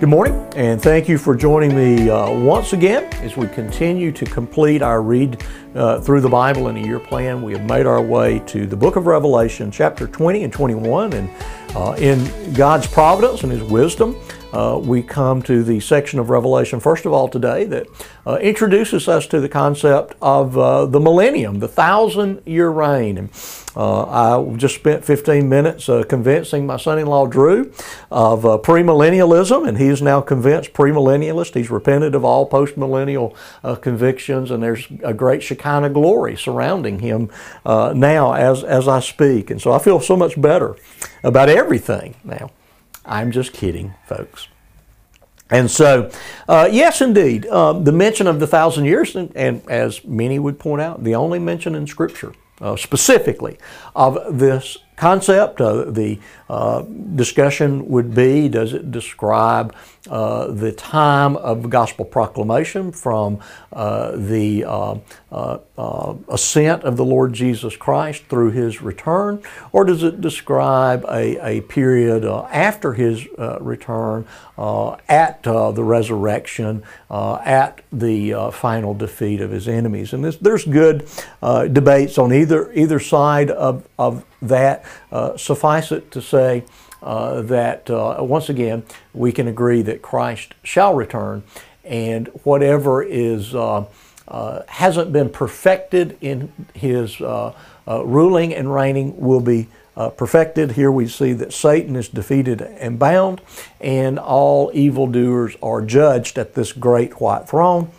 Good morning, and thank you for joining me uh, once again as we continue to complete our read uh, through the Bible in a year plan. We have made our way to the book of Revelation, chapter 20 and 21, and uh, in God's providence and His wisdom, uh, we come to the section of Revelation, first of all, today that uh, introduces us to the concept of uh, the millennium, the thousand year reign. And, uh, I just spent 15 minutes uh, convincing my son in law Drew of uh, premillennialism, and he is now convinced premillennialist. He's repented of all postmillennial convictions, and there's a great Shekinah glory surrounding him now as, as I speak. And so I feel so much better about everything now. I'm just kidding, folks. And so, uh, yes, indeed, um, the mention of the thousand years, and, and, as many would point out, the only mention in Scripture uh, specifically of this concept. Uh, the uh, discussion would be does it describe uh, the time of gospel proclamation from uh, the uh, uh, ascent of the Lord Jesus Christ through his return, or does it describe a, a period after his return at the resurrection, at the final defeat of his enemies? And this, there's good debates on either either side of, of that. Suffice it to say, uh, that uh, once again we can agree that Christ shall return, and whatever is uh, uh hasn't been perfected in His uh, uh, ruling and reigning will be. perfected. Here we see that Satan is defeated and bound, and all evildoers are judged at this great white throne.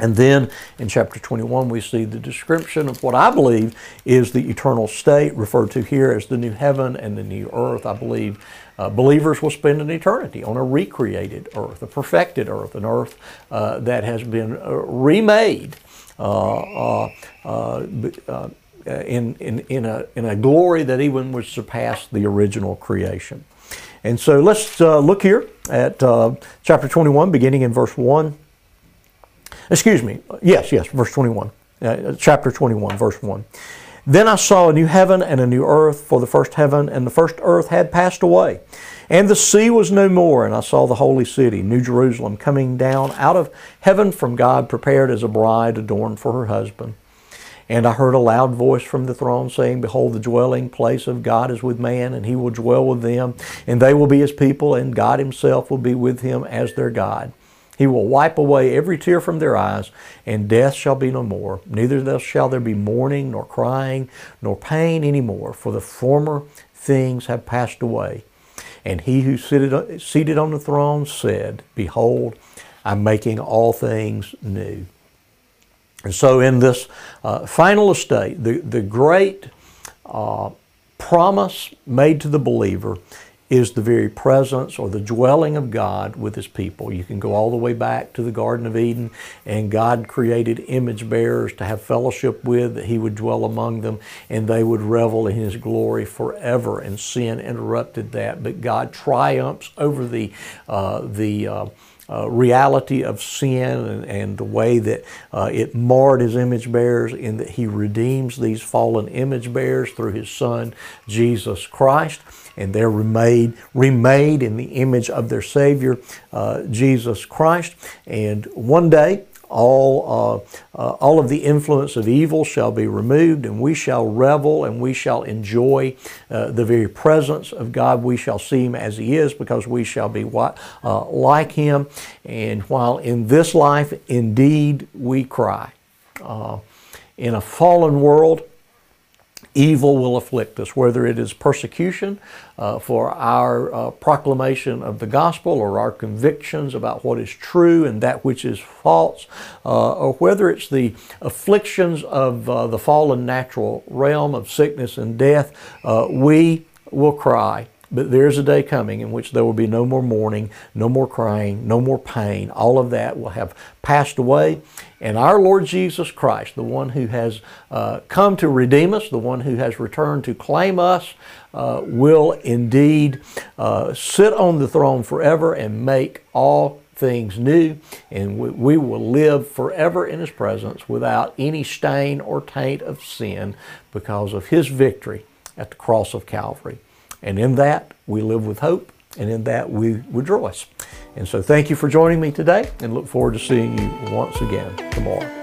And then in chapter 21, we see the description of what I believe is the eternal state, referred to here as the new heaven and the new earth. I believe uh, believers will spend an eternity on a recreated earth, a perfected earth, an earth uh, that has been uh, remade uh, uh, uh, in, in, in, a, in a glory that even would surpass the original creation. And so let's look here at chapter 21, beginning in verse 1. Excuse me. Yes, yes, verse 21. Uh, chapter 21, verse 1. Then I saw a new heaven and a new earth, for the first heaven and the first earth had passed away. And the sea was no more, and I saw the holy city, New Jerusalem, coming down out of heaven from God, prepared as a bride adorned for her husband. And I heard a loud voice from the throne saying, Behold, the dwelling place of God is with man, and he will dwell with them, and they will be his people, and God himself will be with him as their God. He will wipe away every tear from their eyes, and death shall be no more. Neither shall there be mourning, nor crying, nor pain any more, for the former things have passed away. And he who seated, seated on the throne said, Behold, I'm making all things new. And so, in this uh, final estate, the, the great uh, promise made to the believer is the very presence or the dwelling of God with His people. You can go all the way back to the Garden of Eden, and God created image bearers to have fellowship with, that He would dwell among them, and they would revel in His glory forever. And sin interrupted that, but God triumphs over the uh, the uh, uh, reality of sin and, and the way that uh, it marred his image bearers, in that he redeems these fallen image bearers through his Son, Jesus Christ. And they're remade, remade in the image of their Savior, uh, Jesus Christ. And one day, all, uh, uh, all of the influence of evil shall be removed, and we shall revel and we shall enjoy uh, the very presence of God. We shall see Him as He is because we shall be uh, like Him. And while in this life, indeed, we cry. In a fallen world, evil will afflict us, whether it is persecution uh, for our uh, proclamation of the gospel or our convictions about what is true and that which is false, uh, or whether it's the afflictions of uh, the fallen natural realm of sickness and death, uh, we will cry but there is a day coming in which there will be no more mourning, no more crying, no more pain. All of that will have passed away. And our Lord Jesus Christ, the one who has uh, come to redeem us, the one who has returned to claim us, uh, will indeed uh, sit on the throne forever and make all things new, and we, we, will live forever in His presence without any stain or taint of sin because of His victory at the cross of Calvary. And in that, we live with hope, and in that, we rejoice. And so thank you for joining me today and look forward to seeing you once again tomorrow.